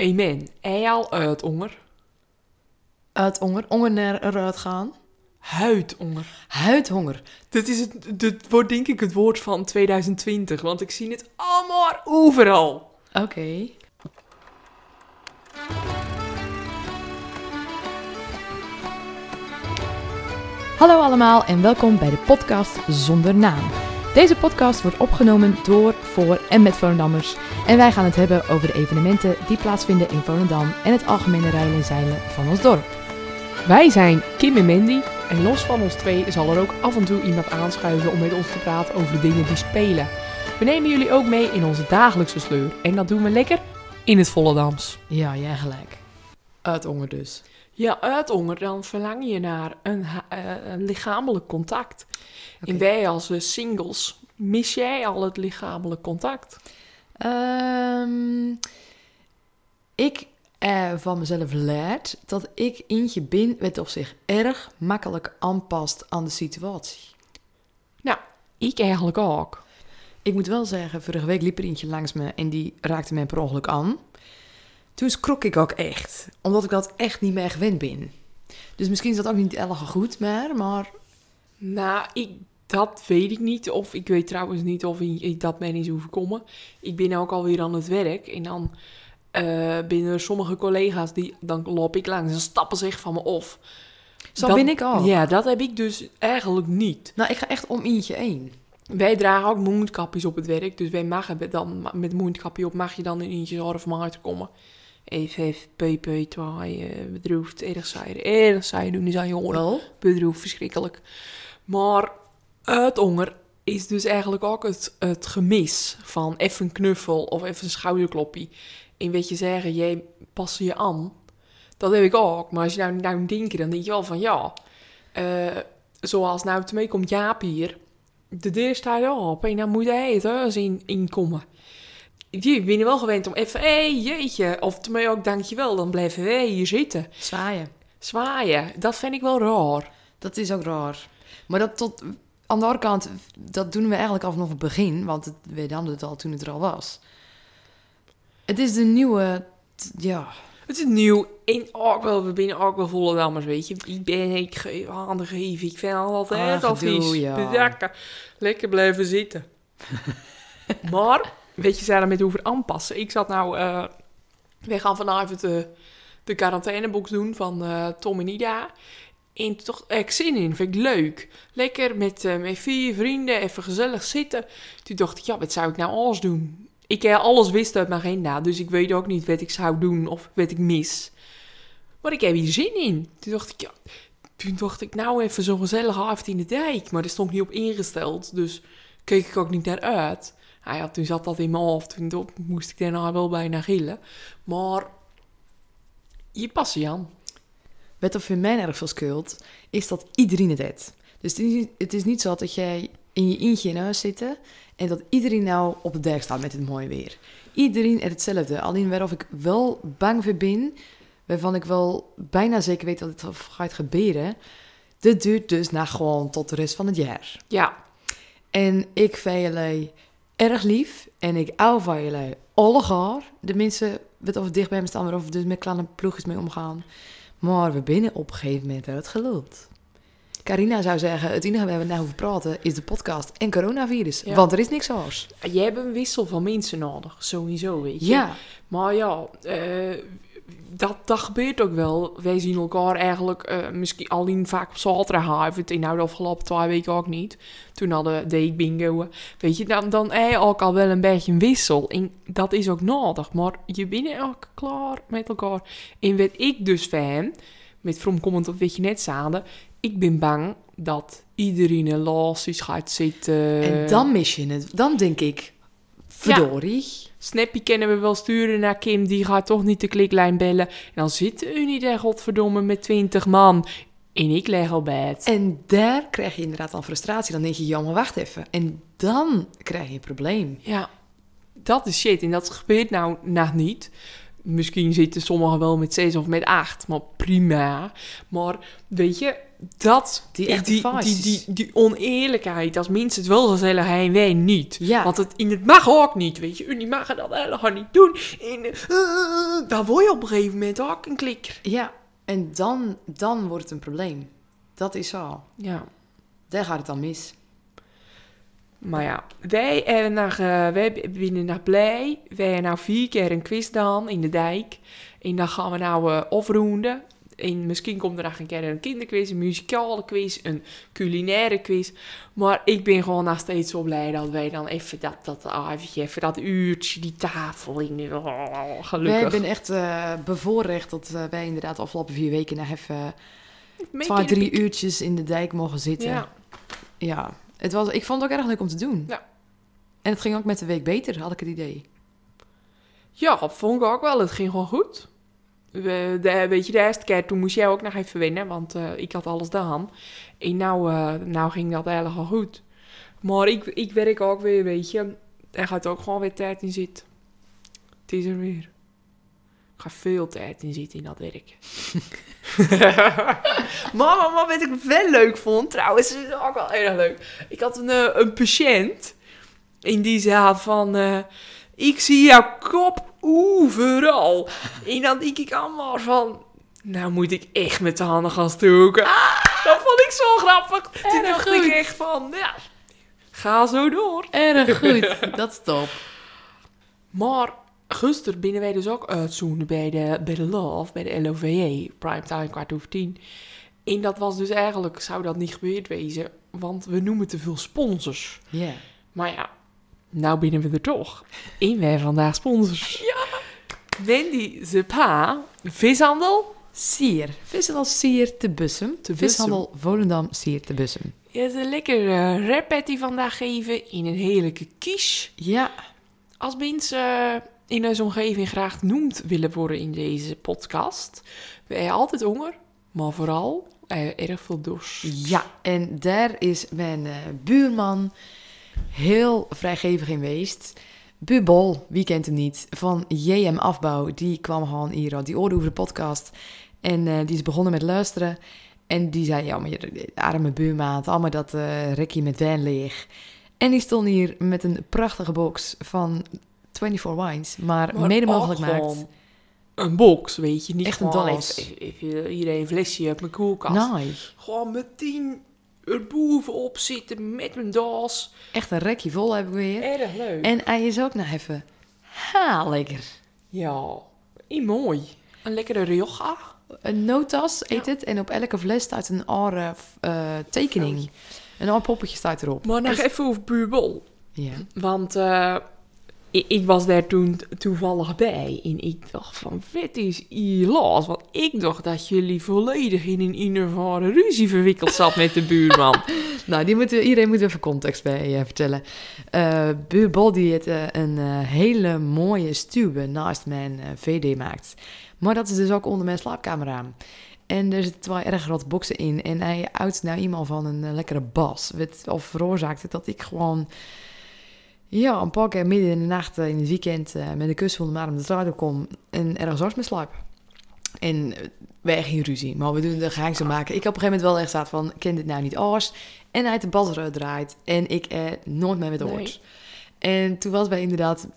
Amen. Al uit, honger. Uit honger, honger naar eruit gaan. Huidhonger. Huidhonger. Dit, is het, dit wordt denk ik het woord van 2020, want ik zie het allemaal overal. Oké. Hallo allemaal en welkom bij de podcast Zonder Naam. Deze podcast wordt opgenomen door, voor en met Volendammers. En wij gaan het hebben over de evenementen die plaatsvinden in Volendam en het algemene rijden en zeilen van ons dorp. Wij zijn Kim en Mandy en los van ons twee zal er ook af en toe iemand aanschuiven om met ons te praten over de dingen die spelen. We nemen jullie ook mee in onze dagelijkse sleur en dat doen we lekker in het Volendams. Ja, jij gelijk. Uit honger dus. Ja, uit honger, dan verlang je naar een, eh, een lichamelijk contact. En wij als eh, singles, mis jij al het lichamelijk contact? Ehm, ik eh, van mezelf leerd dat ik eentje ben wat op zich erg makkelijk aanpast aan de situatie. Nou, ik eigenlijk ook. Ik moet wel zeggen, vorige week liep er eentje langs me en die raakte mij per ongeluk aan. Toen schrok ik ook echt, omdat ik dat echt niet meer gewend ben. Dus misschien is dat ook niet erg goed meer, maar Nou, ik, dat weet ik niet. Of ik weet trouwens niet of ik, dat mij is overkomen. Ik ben ook alweer aan het werk. En dan eh binnen sommige collega's die... Dan loop ik langs en stappen zich van me af. zo Dat- ben ik ook. Ja, dat heb ik dus eigenlijk niet. Nou, ik ga echt om eentje heen. Wij dragen ook mondkapjes op het werk. Dus wij mogen dan met mondkapje op... mag je dan in eentje zorg maar te komen. Even, pp, twaaien, bedroefd, erg saai, erg saai doen is aan je oren. Wel? bedroefd, verschrikkelijk. Maar het honger is dus eigenlijk ook het, het gemis van even een knuffel of even een schouderkloppie. En weet je zeggen, jij past je aan. Dat heb ik ook. Maar als je nou, nou denkt, dan denk je wel van ja. eh, zoals nou te mee komt Jaap hier. De deur staat op en dan moet hij het huis in, inkomen. Die ben je wel gewend om even, hé hey, jeetje. Of te ook dankjewel, dan blijven wij hier zitten. Zwaaien. Zwaaien, dat vind ik wel raar. Dat is ook raar. Maar dat tot, aan de andere kant, dat doen we eigenlijk al vanaf het begin, want het, we hadden het al toen het er al was. Het is de nieuwe, ja, Het is nieuw en ook wel, we binnen ook wel volle dammers, weet je. Ik ben, ik geef handen geven, ik vind altijd al vies. ja. Lekker blijven zitten. maar, weet je, zij daarmee over aanpassen. Ik zat nou, eh wij gaan vanavond de, de quarantainebox doen van eh, Tom en Ida. En toch ik zin in, vind ik leuk. Lekker met, met vier vrienden, even gezellig zitten. Toen dacht ik, ja, wat zou ik nou alles doen? Ik heb alles wist uit mijn agenda, dus ik weet ook niet wat ik zou doen of wat ik mis. Maar ik heb hier zin in. Toen dacht ik, ja, toen dacht ik, nou even zo'n gezellige avond in de dijk. Maar daar stond niet op ingesteld, dus keek ik ook niet naar uit. Nou ja, toen zat dat in mijn hoofd, toen moest ik daarna wel bijna gillen. Maar je past je aan. wat er voor mij erg veel scheelt, is dat iedereen het heeft. Dus het is, niet- zo dat jij in je eentje in huis zit en dat iedereen nou op de dijk staat met het mooie weer. Iedereen heeft hetzelfde. Alleen waarof ik wel bang voor ben, waarvan ik wel bijna zeker weet dat het gaat gebeuren, dit duurt dus naar gewoon tot de rest van het jaar. Ja, En ik vind jullie erg lief. En ik hou van jullie allegaar. De mensen wat of dicht bij me staan, waarover dus met kleine ploegjes mee omgaan. Maar we binnen op een gegeven moment uit geluld. Carina zou zeggen, het enige waar we nou over praten is de podcast en coronavirus. Ja. Want er is niks anders. je hebt een wissel van mensen nodig, sowieso, weet je. Ja, Maar ja, eh, dat, dat gebeurt ook wel. Wij zien elkaar eigenlijk eh, misschien alleen vaak op zaterdagavond. En nou de afgelopen twee weken ook niet. Toen hadden deed ik bingo. Weet je, dan, dan heb je ook al wel een beetje een wissel. En dat is ook nodig. Maar je bent ook klaar met elkaar. En wat ik dus van, met from comment op wat je net zei, ik ben bang dat iedereen in losjes gaat zitten. en dan mis je het. Dan denk ik, verdorie. Snappy kunnen we wel sturen naar Kim, die gaat toch niet de kliklijn bellen. En dan zitten u niet daar godverdomme met twintig man. En ik leg al bed. En daar krijg je inderdaad dan frustratie. Dan denk je, ja, maar wacht even. En dan krijg je een probleem. Ja, dat is shit. En dat gebeurt nou nog niet. Misschien zitten sommigen wel met zes of met acht, maar prima. Maar weet je, dat, Die die, die, die, die, oneerlijkheid, als mensen het wel gezellig hebben, wij niet. Ja. Want het, in het mag ook niet, weet je. Die mag dat helemaal niet doen. En, eh, daar word je op een gegeven moment ook een klikker. Ja, en dan, dan wordt het een probleem. Dat is zo. Ja. Daar gaat het dan mis. Maar ja, wij hebben nog, eh, wij binnen nog blij. Wij hebben nou vier keer een quiz gedaan in de dijk. En dan gaan we nou eh afronden. En misschien komt er nog een keer een kinderquiz, een muzikale quiz, een culinaire quiz. Maar ik ben gewoon nog steeds zo blij dat wij dan even dat, dat, ah, even dat uurtje, die tafel in. Oh, Wij gelukkig. zijn echt eh, bevoorrecht dat eh, wij inderdaad de afgelopen vier weken nog even twee, drie uurtjes in de dijk mogen zitten. Ja. Ja, het was, ik vond het ook erg leuk om te doen. Ja. En het ging ook met de week beter, had ik het idee. Ja, dat vond ik ook wel. Het ging gewoon goed. De, weet je, de eerste keer toen moest jij ook nog even winnen, want eh, ik had alles gedaan. En nou, eh, nou ging dat helemaal goed. Maar ik, ik werk ook weer, weet je. Er gaat ook gewoon weer tijd in zitten. Het is er weer. Ik ga veel tijd in zitten in dat werk. maar, wat ik wel leuk vond, trouwens, is ook wel erg leuk. Ik had een, eh, een patiënt. En die zei van... ik zie jouw kop overal. en dan denk ik allemaal van... Nou moet ik echt met de handen gaan stoken. Dat vond ik zo grappig. Toen Erg dacht goed. ik echt van... Ja, ga zo door. Erg goed, dat is top. Maar gisteren binnen wij dus ook uitzoenden bij de, bij de Love, bij de LOVE, primetime kwart over tien. En dat was dus eigenlijk, zou dat niet gebeurd wezen, want we noemen te veel sponsors. Ja. Maar ja, nou binnen we er toch. En wij vandaag sponsors. Ja. Wendy Zepa, vishandel. Sier. Vishandel Sier te Bussum. Te Bussum. Vishandel Volendam Sier te Bussum. Je hebt een lekker uh, repetty vandaag geven in een heerlijke kies. Ja. Als mensen eh, in onze omgeving graag genoemd willen worden in deze podcast, we hebben altijd honger, maar vooral eh, erg veel dorst. Ja, en daar is mijn eh, buurman heel vrijgevig in geweest. Bubol, wie kent hem niet, van JM Afbouw. Die kwam gewoon hier, die oorde over de podcast. En eh, die is begonnen met luisteren. En die zei, ja, maar je arme buurmaat, allemaal dat eh rekje met wijn leeg. En die stond hier met een prachtige box van 24 Wines, maar, Maar mede mogelijk maakt. Een box, weet je, niet Echt een doos. even, even iedereen een flesje uit mijn koelkast. Nice. Gewoon meteen erbovenop zitten met mijn doos. Echt een rekje vol heb ik weer. Erg leuk. En hij is ook nog even ha, lekker. Ja, mooi. Een lekkere Rioja. Een notas eet Ja. het en op elke fles staat een oude eh, tekening. Een oude poppetje staat erop. Maar nog even over Buurbol. Ja. Want eh, ik, ik was daar toen toevallig bij. En ik dacht van, wat is los? Want ik dacht dat jullie volledig in een inervare ruzie verwikkeld zat met de buurman. Nou, die iedereen moet even context bij eh, vertellen. Eh Buurbol die het eh, een hele mooie stuwe naast mijn VD maakt. Maar dat is dus ook onder mijn slaapkamerraam. En er zitten twee erg grote boksen in. En hij uit nou iemand van een lekkere bas. Wat al veroorzaakt het dat ik gewoon... Ja, een paar keer midden in de nacht eh, in het weekend eh, met een kus onder arm de straat op kom en ergens anders mee slaap. En eh, wij geen ruzie, maar we doen de geheim zo maken. Ik heb op een gegeven moment wel echt staat van, ken dit nou niet als? En hij de bas draait en ik eh, nooit meer met Nee. hoort. En toen was wij inderdaad,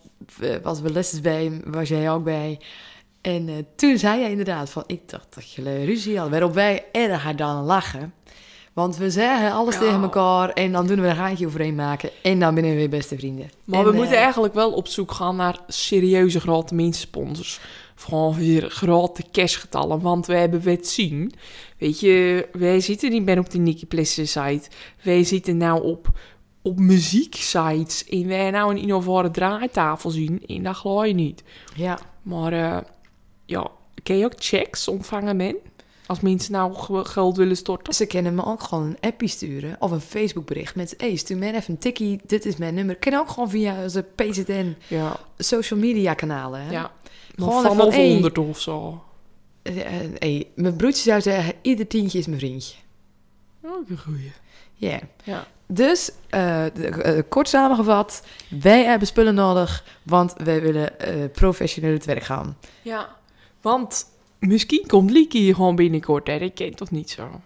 was we lessens bij was jij ook bij. En toen zei hij inderdaad van, ik dacht dat jullie ruzie hadden. Waarop wij erg hard aan lachen. Want we zeggen alles Ja. tegen elkaar en dan doen we een gaatje overheen maken. En dan ben we weer beste vrienden. Maar En, we eh, moeten eigenlijk wel op zoek gaan naar serieuze grote minsponsors. Gewoon weer grote cashgetallen, want we hebben het zien. Weet je, wij zitten niet meer op de Nicky Plessen site. Wij zitten nou op, op muzieksites. En wij nou een innovare draaitafel zien. En dat geloof je niet. Ja, Maar eh, ja, kun je ook checks ontvangen, men? Als mensen nou ge- geld willen storten. ze kunnen me ook gewoon een appie sturen of een Facebook bericht met... Hey, stuur mij even een tikkie, dit is mijn nummer. Kan ook gewoon via onze PZN Ja, social media kanalen. Hè? ja. Gewoon Gewoon even, vanaf hey. 100 of zo. Eh, eh, hey, mijn broertje zou zeggen, ieder tientje is mijn vriendje. Ook een goeie. Ja. Ja. Dus, de- eh, kort samengevat, wij hebben spullen nodig, want wij willen professioneel te werk gaan. Ja, want misschien komt Lieke hier gewoon binnenkort, hè? Dat kent toch niet zo?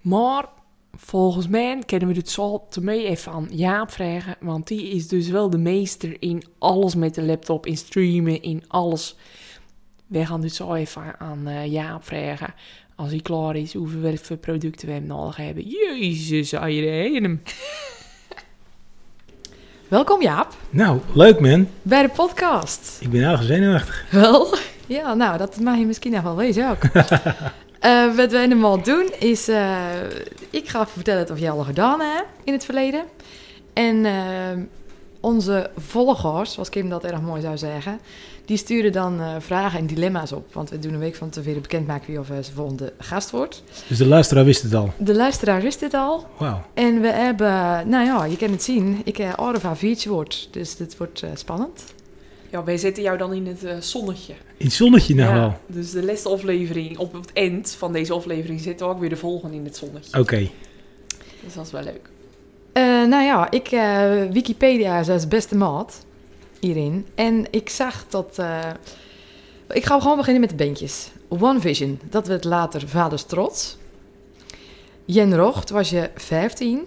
Maar volgens mij kunnen we dit zo te mee even aan Jaap vragen. Want die is dus wel de meester in alles met de laptop, in streamen, in alles. We gaan dit zo even aan eh, Jaap vragen. Als hij klaar is, hoeveel voor producten we hem nodig hebben. Jezus, Irene. hem. Welkom Jaap, Nou, leuk man. bij de podcast. Ik ben erg zenuwachtig. Wel? Ja, nou, dat mag je misschien nog wel wezen ook. Eh, wat wij normaal doen is, eh, ik ga vertellen of jij al gedaan hebt in het verleden. En eh, onze volgers, zoals Kim dat erg mooi zou zeggen, die sturen dan vragen en dilemma's op. Want we doen een week van tevoren bekendmaken wie of eh, zijn volgende gast wordt. Dus de luisteraar wist het al. De luisteraar wist dit al. Wauw. En we hebben, nou ja, je kan het zien, ik heb uh, of A4'tje wordt. Dus dit wordt spannend. Ja, wij zetten jou dan in het eh, zonnetje. In het zonnetje nou Ja, wel. Dus de laatste aflevering, op het eind van deze aflevering, zitten we ook weer de volgende in het zonnetje. Oké. Dus dat is wel leuk. Eh, nou ja, ik, eh, Wikipedia is als beste maat hierin. En ik zag dat... eh, ik ga gewoon beginnen met de beentjes. One Vision, dat werd later Vaders Trots. Jen Rocht was je 15.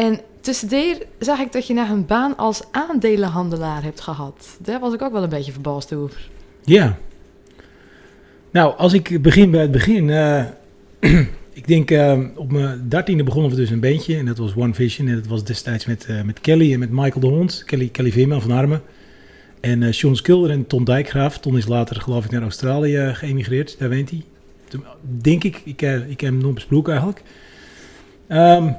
En tussendoor zag ik dat je nog een baan als aandelenhandelaar hebt gehad. Daar was ik ook wel een beetje verbaasd over. Ja. Nou, als ik begin bij het begin. eh, ik denk eh, op mijn dertiende begonnen we dus een beentje. En dat was One Vision. En dat was destijds met, eh, met Kelly en met Michael de Hond. Kelly, Kelly van Armen. En eh Sean Skilder en Ton Dijkgraaf. Ton is later geloof ik naar Australië geëmigreerd. Daar woont hij. Denk ik. Ik, ik heb hem nog besproken eigenlijk. Ehm,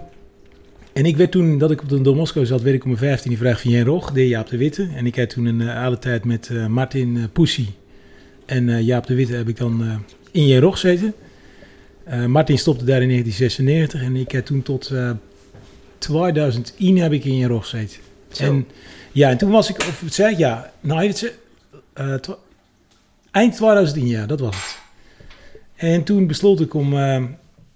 en ik werd toen, dat ik op de Don Moskou zat, werd ik om mijn 15 gevraagd van Jen Rog, de Jaap de Witte. En ik heb toen een uh, tijd met eh, Martin uh, Poesie en eh, Jaap de Witte heb ik dan eh, in Jen Rog gezeten. Eh, Martin stopte daar in 1996 en ik heb toen tot eh 2001 heb ik in Jen Rog gezeten. Zo. En ja, en toen was ik, of het zei ja, nou, eh, twa- eind 2010, ja, dat was het. En toen besloot ik om, eh,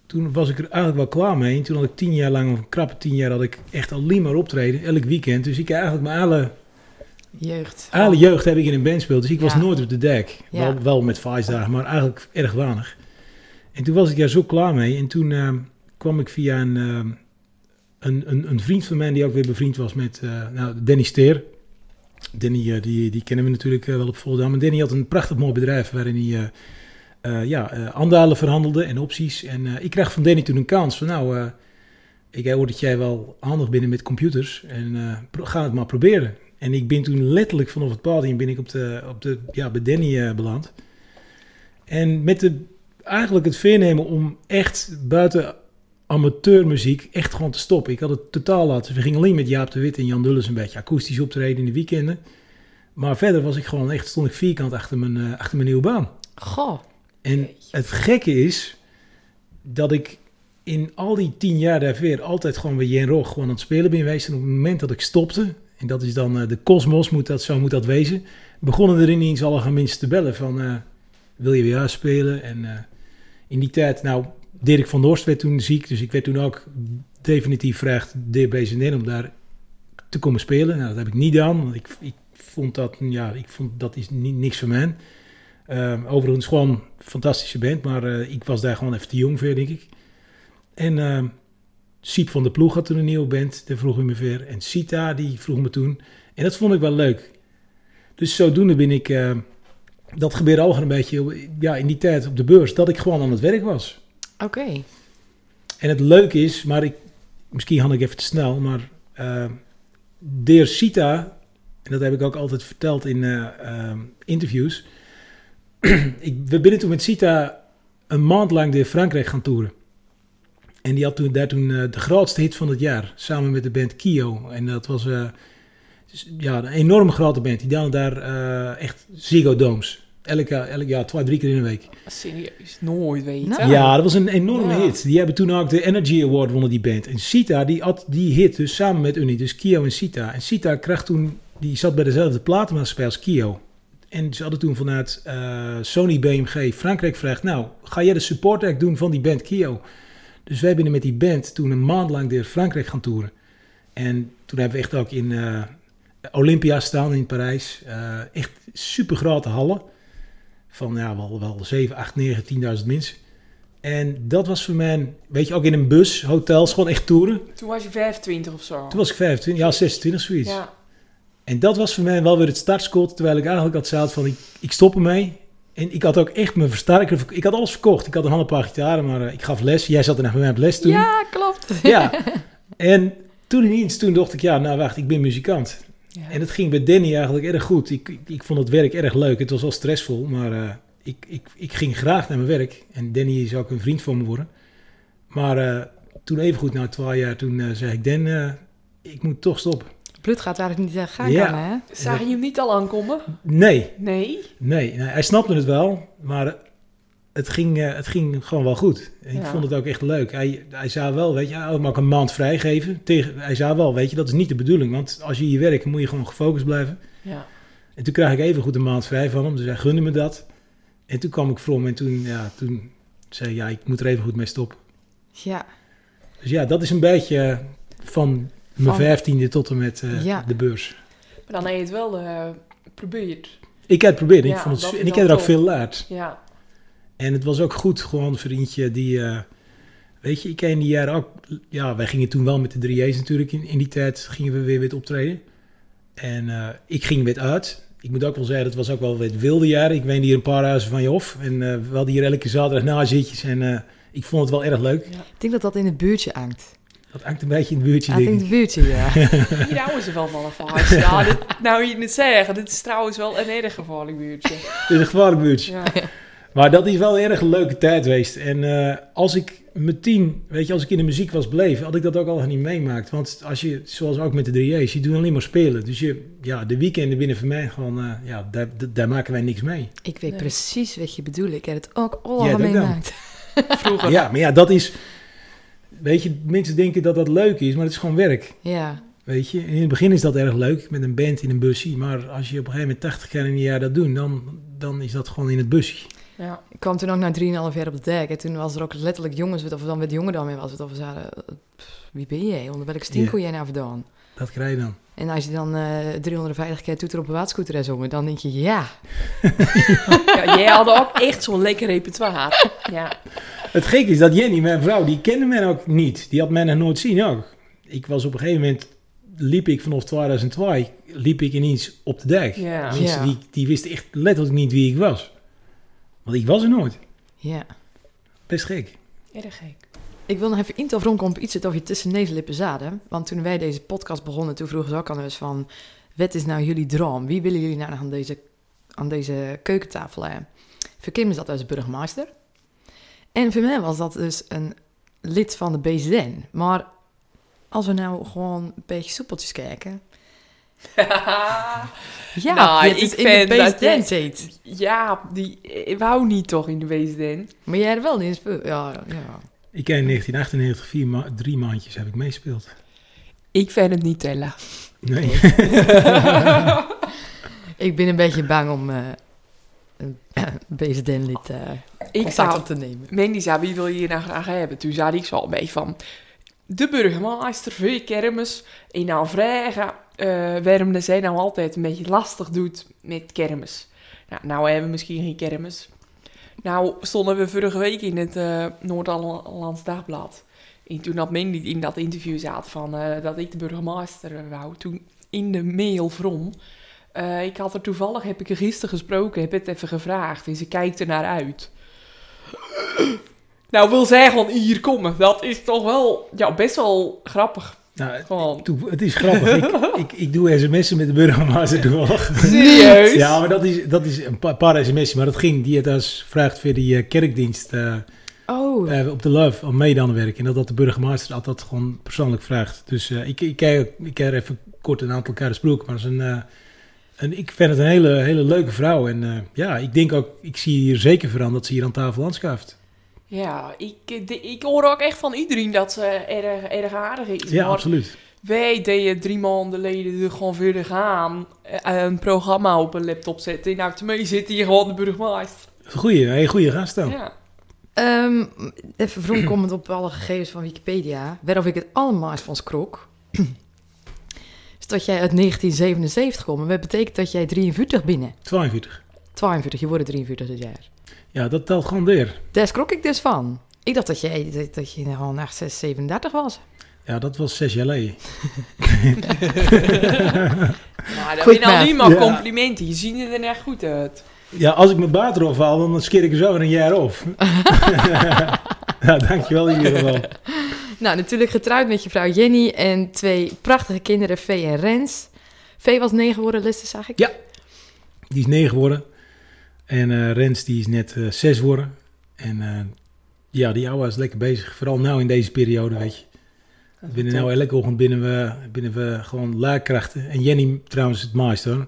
toen was ik er eigenlijk wel klaar mee. En toen had ik tien jaar lang, of een krappe tien jaar, had ik echt alleen maar optreden, elk weekend. Dus ik heb eigenlijk mijn hele, Jeugd. hele jeugd heb ik in een band gespeeld. Dus ik was nooit op de dek. Ja. Wel, wel met Vice dagen, maar eigenlijk erg weinig. En toen was ik daar zo klaar mee. En toen eh, kwam ik via een, eh, een, een, een vriend van mij, die ook weer bevriend was met eh, nou, Danny Steer. Danny, die, die kennen we natuurlijk wel op Volendam. En Danny had een prachtig mooi bedrijf waarin hij eh, ja, eh, aandelen verhandelde en opties. En eh, ik kreeg van Danny toen een kans van nou, ik hoor dat jij wel handig bent met computers en ga het maar proberen. En ik ben toen letterlijk vanaf het podium ben ik op de, op de, ja, bij Danny beland. En met de, eigenlijk het voornemen om echt buiten amateurmuziek echt gewoon te stoppen. Ik had het totaal laten. We gingen alleen met Jaap de Wit en Jan Dulles een beetje akoestisch optreden in de weekenden. Maar verder was ik gewoon echt, stond ik vierkant achter mijn, achter mijn nieuwe baan. Goh. En het gekke is dat ik in al die tien jaar daarvoor altijd gewoon bij Jen Rog gewoon aan het spelen ben geweest. En op het moment dat ik stopte, en dat is dan eh, de kosmos, moet dat, zo moet dat wezen, begonnen er ineens alle mensen te bellen van, eh, wil je weer spelen? En eh, in die tijd, nou, Dirk van Dorst werd toen ziek, dus ik werd toen ook definitief gevraagd door BZN om daar te komen spelen. Nou, dat heb ik niet gedaan, want ik, ik vond dat, ja, ik vond dat is niet, niks voor mij. Ehm, overigens gewoon fantastische band, maar eh, ik was daar gewoon even te jong voor, denk ik. En ehm Siep van de Ploeg had toen een nieuwe band, daar vroeg hij me weer. En Sita, die vroeg me toen. En dat vond ik wel leuk. Dus zodoende ben ik, eh, dat gebeurde al een beetje ja, in die tijd op de beurs, dat ik gewoon aan het werk was. Oké. En het leuke is, maar ik, misschien had ik even te snel, maar eh Deer Sita, en dat heb ik ook altijd verteld in interviews. ik, we binnen toen met Sita een maand lang door Frankrijk gaan toeren. En die had toen, daar toen eh, de grootste hit van het jaar, samen met de band Kio. En dat was eh, dus, ja, een enorm grote band. Die hadden daar eh, echt Ziggo Domes. Elk, jaar- elk jaar, twee, drie keer in een week. Serieus, nooit weten. Nou. Ja, dat was een enorme Ja. hit. Die hebben toen ook de Energy Award wonnen die band. En Sita, die had die hit dus samen met Unie, dus Kio en Sita. En Sita kreeg toen, die zat bij dezelfde platenmaatschappij als Kio. En ze hadden toen vanuit eh, Sony BMG Frankrijk gevraagd, nou, ga jij de support act doen van die band Kio? Dus wij zijn met die band toen een maand lang door Frankrijk gaan toeren. En toen hebben we echt ook in eh, Olympia staan in Parijs. Eh, echt super grote hallen. Van ja, wel, wel 7, 8, 9, 10.000 mensen. En dat was voor mij, weet je, ook in een bus, hotels, gewoon echt toeren. Toen was je 25 of zo. Toen was ik 25, ja 26 zoiets. Ja. En dat was voor mij wel weer het startschot, terwijl ik eigenlijk had zout van, ik, ik stop ermee. En ik had ook echt mijn versterker, ik had alles verkocht. Ik had een half paar gitaren, maar eh, ik gaf les. Jij zat er nog bij mij op les toen. Ja, klopt. Ja. En toen ineens, toen dacht ik, ja, nou wacht, ik ben muzikant. Ja. En het ging bij Danny eigenlijk erg goed. Ik, ik, ik vond het werk erg leuk. Het was wel stressvol, maar eh, ik, ik, ik ging graag naar mijn werk. En Danny is ook een vriend van me worden. Maar eh, toen evengoed na twaalf jaar, toen zei ik, Dan, ik moet toch stoppen. Bloed gaat eigenlijk niet gaan, Ja. kan, hè? Zag je hem niet al aankomen? Nee, Nee. nee, nee, hij snapte het wel, maar het ging, eh, het ging gewoon wel goed. En ik vond het ook echt leuk. Hij, hij zei wel, weet je, hij mag een maand vrijgeven. Tegen, hij zei wel, weet je, dat is niet de bedoeling. Want als je hier werkt, moet je gewoon gefocust blijven. Ja. En toen kreeg ik even goed een maand vrij van hem. Dus hij gunde me dat. En toen kwam ik from en toen, ja, toen zei hij, ja, ik moet er even goed mee stoppen. Ja. Dus ja, dat is een beetje van mijn vijftiende tot en met eh, Ja. de beurs. Maar dan heb je het wel eh geprobeerd. Ik heb het geprobeerd en Ja, ik vond het, dat en ik heb er ook veel geleerd. Ja. En het was ook goed, gewoon een vriendje die, eh, weet je, ik ken die jaren ook, ja, wij gingen toen wel met de 3J's natuurlijk, in, in die tijd gingen we weer weer optreden. En eh, ik ging weer uit. Ik moet ook wel zeggen, het was ook wel weer wilde jaren. Ik woonde hier een paar huizen van je of. En eh, we hadden hier elke zaterdag nazitjes en eh, ik vond het wel erg leuk. Ik denk dat dat in het buurtje hangt. Dat hangt een beetje in het buurtje, ik denk ik. het buurtje, ja. Hier houden ze wel van een vaartje. Ja, dit, nou, je het zeggen. Dit is trouwens wel een erg gevaarlijk buurtje. Het is een gevaarlijk buurtje. Ja. Maar dat is wel een erg leuke tijd geweest. En eh, als ik met tien, weet je, als ik in de muziek was bleven, had ik dat ook al niet meemaakt. Want als je, zoals ook met de 3J's, je doet alleen maar spelen. Dus je, ja, de weekenden binnen voor mij gewoon, eh, ja, daar, daar- maken wij niks mee. Ik weet Nee. precies wat je bedoelt. Ik heb het ook allemaal meemaakt. Vroeger. Ja, maar ja, dat is, weet je, mensen denken dat dat leuk is, maar het is gewoon werk. Ja. Weet je, in het begin is dat erg leuk met een band in een busje. Maar als je op een gegeven moment 80 keer in een jaar dat doet, dan, dan is dat gewoon in het busje. Ja. Ik kwam toen ook na 3,5 jaar op de dek. En toen was er ook letterlijk jongens, of dan met jongen dan mee was het, of we zeiden, eh, wie ben jij? Onder welke stien Ja. kon jij nou vandaan? Dat krijg je dan. En als je dan eh 350 keer toeter op een hebt zongen, dan denk je, ja. ja. Jij had ook echt zo'n lekker repertoire. Ja. Het gek is dat Jenny, mijn vrouw, die kende mij ook niet. Die had mij nog nooit zien ook. Ik was op een gegeven moment, liep ik vanaf 2002, liep ik ineens op de dijk. Ja. Mensen die, die wisten echt letterlijk niet wie ik was. Want ik was er nooit. Ja. Best gek. Erg gek. Ik wil nog even in rondkomen op iets of je tussen neus en lippen zaden. Want toen wij deze podcast begonnen, toen vroegen ze ook aan ons van... Wat is nou jullie droom? Wie willen jullie nou aan deze, aan deze keukentafel hebben? Voor Kim is dat als burgemeester. En voor mij was dat dus een lid van de BZN. Maar als we nou gewoon een beetje soepeltjes kijken... Ja, Nou, is ik in de BZN zit. ja, die ik wou niet toch in de weesden. Maar jij er wel in speel. Ja, ja. Ik heb in 1998 vier ma- drie maandjes heb ik meespeeld. Ik vind het niet tellen. Nee. Ik ben een beetje bang om eh een BZN-lid eh Ik zou... op te nemen. Mandy zei, wie wil je hier nou graag hebben? Toen zei ik zo beetje van... De burgemeester voor kermis. En nou vragen eh waarom zij nou altijd een beetje lastig doet met kermis. Nou, nou hebben we misschien geen kermis. Nou stonden we vorige week in het eh Noord-Hollands Dagblad. En toen had Mandy in dat interview zat van eh, dat ik de burgemeester wou. Toen in de mail from. Eh, ik had er toevallig, heb ik er gisteren gesproken, heb het even gevraagd. En ze kijkt er naar uit. Nou, wil zij gewoon hier komen. Dat is toch wel ja, best wel grappig. Nou, Gewoon. ik doe- het is grappig. ik, ik, ik doe sms'en met de burgemeester toevallig. Serieus? Ja, maar dat is, dat is een pa- paar sms'en. Maar dat ging, die het als vraagt voor die eh, kerkdienst eh, Oh, op de Love om mee aan het werken. En dat dat de burgemeester altijd gewoon persoonlijk vraagt. Dus ik, ik, ik, ik heb er even kort een aantal keer gesproken. Maar het is een, een, ik vind het een hele, hele leuke vrouw. En eh, ja, ik denk ook, ik zie hier zeker voor aan dat ze hier aan tafel aanschuift. Ja, ik, eh, de- ik hoor ook echt van iedereen dat ze erg, erg aardig is. Ja, maar absoluut. wij deden drie maanden geleden er gewoon verder gaan. eh, Een programma op een laptop zetten. En nou, mee zit hier gewoon de burgemeester. Goeie, hey, goeie gast dan. Ja. Ehm, even vroegkomend op alle gegevens van Wikipedia. Waarof ik het allemaal van schrok. Dat jij uit 1977 komt. En dat betekent dat jij 43 binnen. 42. 42, je wordt 43 dit jaar. Ja, dat telt gewoon weer. Daar schrok ik dus van. Ik dacht dat, jij, dat, dat je al naar 6, 37 was. Ja, dat was zes jaar geleden. Nou, dat Quick zijn alleen maar math. Ja. complimenten. Je ziet er echt goed uit. Ja, als ik mijn baard erop haal, dan skeer ik er zo weer een jaar af. ja, dankjewel in ieder geval. Nou, natuurlijk getrouwd met je vrouw Jenny en twee prachtige kinderen, Vee en Rens. Vee was negen geworden, Liste, zag ik. Ja. Die is negen geworden. En eh, Rens die is net eh, zes geworden. En eh, ja, die oude is lekker bezig. Vooral nou in deze periode, weet je. Binnen nou elke ochtend binnen we, binnen we gewoon laagkrachten. En Jenny trouwens het meeste hoor.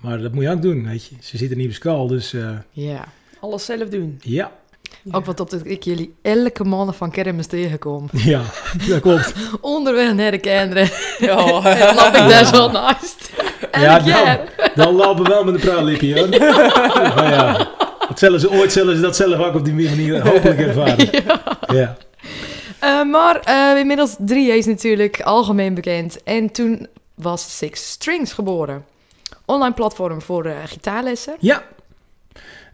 Maar dat moet je ook doen, weet je. Ze zit er niet op school, dus eh, Ja. Alles zelf doen. ja. Ook wat op dat ik jullie elke maand van kermis tegenkom. Ja, dat klopt. Onderweg naar de kinderen. Ja, En dan loop ik daar zo naast. Elk Ja, dan, lopen we wel met een praatlipje hoor. Maar ja, dat zullen ze, ooit zullen ze dat zelf ook op die manier hopelijk ervaren. Ja. Eh, maar eh, inmiddels 3 is natuurlijk algemeen bekend. En toen was Six Strings geboren. Online platform voor eh, gitaarlessen. Ja.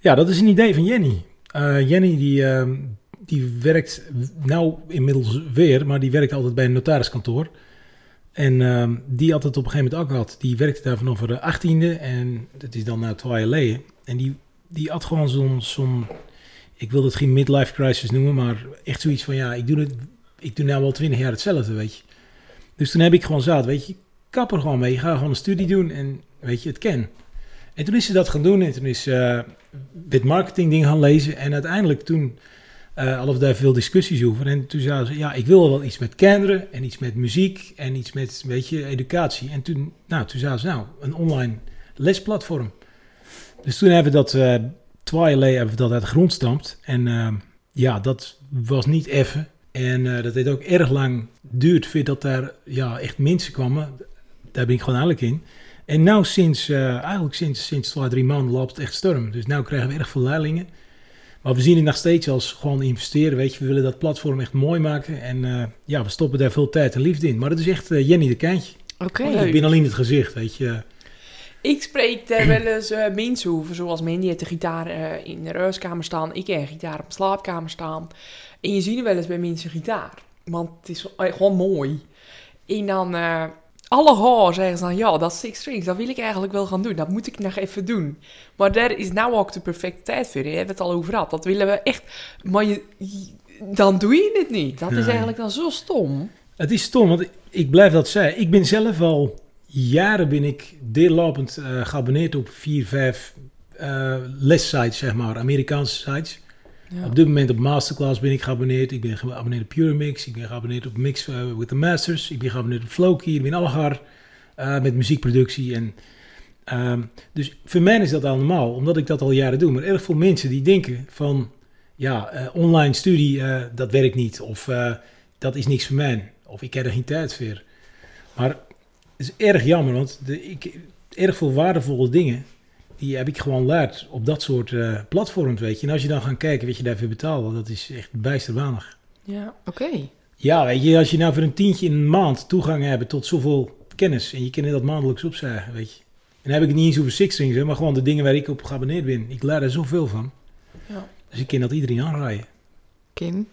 ja, dat is een idee van Jenny. Eh, Jenny die, ehm, die werkt nou inmiddels weer, maar die werkt altijd bij een notariskantoor. En ehm, die had het op een gegeven moment ook gehad. Die werkte daar vanaf de 18e en dat is dan na twee jaar. En die, die had gewoon zo'n, zo'n, ik wil het geen midlife crisis noemen, maar echt zoiets van ja, ik doe het, ik doe nou wel 20 jaar hetzelfde, weet je. Dus toen heb ik gewoon zaad, weet je, kap er gewoon mee. Ga gewoon een studie doen en weet je, het ken. En toen is ze dat gaan doen en toen is ze dit marketing ding gaan lezen. En uiteindelijk toen eh hadden daar veel discussies over. En toen zei ze, ja, ik wil wel iets met kinderen en iets met muziek en iets met, weet je, educatie. En toen, nou, toen zei ze, nou, een online lesplatform. Dus toen hebben we dat, geleden hebben we dat uit de grond stampt. En eh, ja, dat was niet effen. En dat heeft ook erg lang duurt voordat daar ja, echt mensen kwamen. Daar ben ik gewoon eigenlijk in. En nou sinds, eh, eigenlijk sinds, sinds twee, drie maanden loopt het echt storm. Dus nu krijgen we erg veel leerlingen. Maar we zien het nog steeds als gewoon investeren. Weet je, we willen dat platform echt mooi maken. En eh, ja, we stoppen daar veel tijd en liefde in. Maar het is echt eh, Jenny de Kijntje. Oké. Leuk. Ik ben alleen het gezicht, weet je. Ik spreek daar wel eens mensen over, zoals men die heeft de gitaar eh, in de huiskamer staan. Ik heb een gitaar op de slaapkamer staan. En je ziet er wel eens bij mensen gitaar. Want het is gewoon mooi. En dan, eh, alle haar zeggen ze dan, ja, dat six strings, dat wil ik eigenlijk wel gaan doen. Dat moet ik nog even doen. Maar daar is nou ook de perfecte tijd voor. Hebben we het al over gehad. Dat willen we echt. Maar je, je- dan doe je het niet. Dat is eigenlijk dan zo stom. Het is stom, want ik blijf dat zeggen. Ik ben zelf al jaren ben ik deellopend eh, geabonneerd op vier, vijf eh lessites, zeg maar, Amerikaanse sites. Ja. Op dit moment op Masterclass ben ik geabonneerd. Ik ben geabonneerd op Pure Mix. Ik ben geabonneerd op Mix eh, with the Masters. Ik ben geabonneerd op Flowkey. Ik ben Algar eh met muziekproductie. En, ehm, dus voor mij is dat al normaal, omdat ik dat al jaren doe. Maar erg veel mensen die denken van... Ja, eh, online studie, dat werkt niet. Of dat is niks voor mij. Of ik heb er geen tijd voor. Maar het is erg jammer, want de, ik, erg veel waardevolle dingen... Die heb ik gewoon geleerd op dat soort eh, platforms, weet je. En als je dan gaat kijken wat je daarvoor betaalt, dat is echt bijster weinig. Ja. Oké. Ja, weet je, als je nou voor een tientje in een maand toegang hebt tot zoveel kennis en je kan dat maandelijks opzeggen, weet je. En dan heb ik het niet eens over six strings, hè, maar gewoon de dingen waar ik op geabonneerd ben. Ik leer er zoveel van. Ja. Dus ik kan dat iedereen aanraaien. Kim,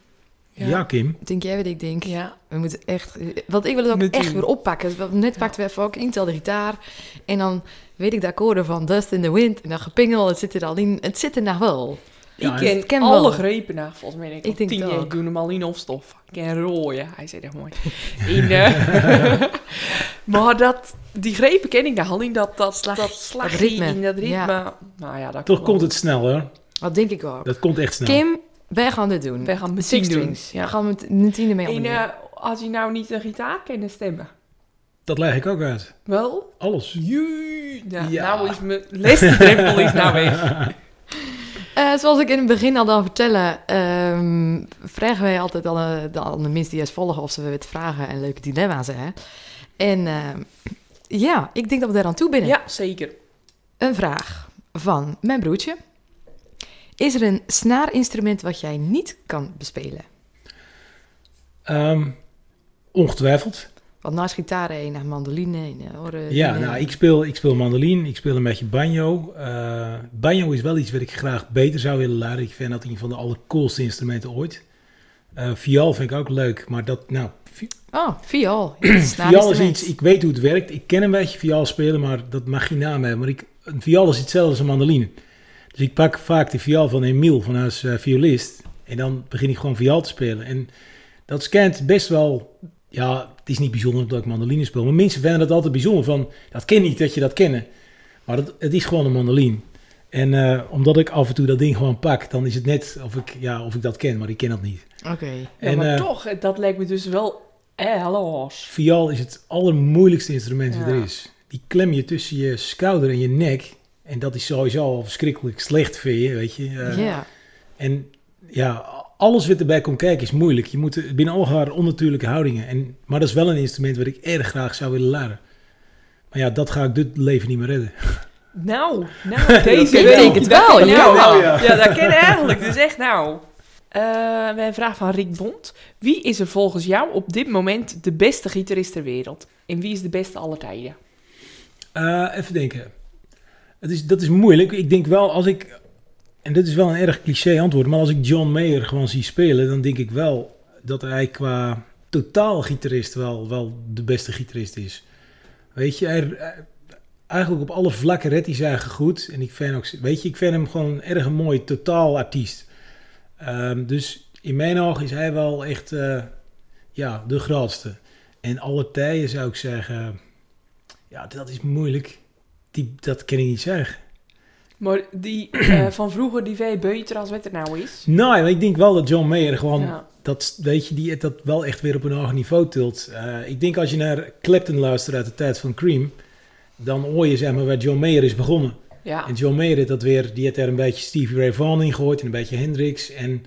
Ja, Kim. denk jij wat ik denk? Ja. We moeten echt... Want ik wil het ook echt weer oppakken. Want Net pakten we even ook Intel de gitaar. En dan weet ik de akkoorden van Dust in the Wind. En dan gepingel, het zit er al in. Het zit er nog wel. Ja, ik en- ken, alle wel. grepen na, volgens mij. Ik, Ik denk tien jaar, ik doe hem al in opstof. Ik ken rooien. Hij zei echt mooi. En, eh, maar dat, die grepen ken ik nog al in. Dat, dat, Slag- dat, ritme. in dat ritme. Ja. Nou ja, dat Toch komt wel. het snel, hoor. Dat denk ik ook. Dat komt echt snel. Kim, wij gaan dit doen. Wij gaan Six meteen doen. strings. Ja. Gaan we met meteen ermee En eh, als je nou niet een gitaar kent stemmen. Dat leg ik ook uit. Wel? Alles. Nou, Ja. nou is mijn lesdrempel is nou weg. Eh, zoals ik in het begin al dan vertellen, ehm, vragen wij altijd aan de, de, aan de mensen die ons volgen of ze wat vragen en leuke dilemma's hebben. En ehm, ja, ik denk dat we daar aan toe binnen. Ja, zeker. Een vraag van mijn broertje. Is er een snaarinstrument wat jij niet kan bespelen? Ehm, ongetwijfeld. Want naast gitaar en mandoline en eh, oren. Ja, nou, ik speel, ik speel mandoline, ik speel een beetje banjo. Eh, banjo is wel iets wat ik graag beter zou willen leren. Ik vind dat een van de allercoolste instrumenten ooit. Uh, viool vind ik ook leuk, maar dat, nou... Oh, viool. viool is iets, ik weet hoe het werkt. Ik ken een beetje viool spelen, maar dat mag geen naam hebben. Maar ik, een viool is hetzelfde als een mandoline. Dus ik pak vaak de viool van Emiel, van als uh, violist. En dan begin ik gewoon viool te spelen. En dat scant best wel ja, het is niet bijzonder dat ik mandoline speel. Maar mensen vinden dat altijd bijzonder. Van, dat ken niet dat je dat kennen. Maar dat, het is gewoon een mandoline. En uh, omdat ik af en toe dat ding gewoon pak, dan is het net of ik, ja, of ik dat ken, maar ik ken dat niet. Oké. Okay. Ja, maar uh, toch, dat lijkt me dus wel los. Viool is het allermoeilijkste instrument ja. er is. Die klem je tussen je schouder en je nek. En dat is sowieso al verschrikkelijk slecht voor je, weet je. Uh, ja. En ja, alles wat erbij komt kijken is moeilijk. Je moet binnen al haar onnatuurlijke houdingen. En, maar dat is wel een instrument wat ik erg graag zou willen leren. Maar ja, dat ga ik dit leven niet meer redden. Nou, nou deze week het wel. Ja, ja. Nou, ja. ja, dat ken eigenlijk. Dus echt nou. Uh, we hebben een vraag van Rick Bond. Wie is er volgens jou op dit moment de beste gitarist ter wereld? En wie is de beste aller tijden? Uh, even denken. Het is, dat is moeilijk. Ik denk wel, als ik en dit is wel een erg cliché antwoord, maar als ik John Mayer gewoon zie spelen, dan denk ik wel dat hij qua totaal gitarist wel, wel de beste gitarist is. Weet je, hij, eigenlijk op alle vlakken redt hij zijn goed. En ik vind weet je, ik vind hem gewoon een erg mooi totaal artiest. Um, dus in mijn ogen is hij wel echt, uh, ja, de grootste. En alle tijden zou ik zeggen, ja, dat is moeilijk. Die, dat kan ik niet zeggen. Maar die uh, van vroeger, die veel beter als wat het nou is? Nou, ik denk wel dat John Mayer gewoon, ja. dat, weet je, die dat wel echt weer op een hoger niveau tilt. Uh, ik denk als je naar Clapton luistert uit de tijd van Cream, dan hoor je zeg maar waar John Mayer is begonnen. Ja. En John Mayer dat weer, die heeft er een beetje Stevie Ray Vaughan in gegooid en een beetje Hendrix. En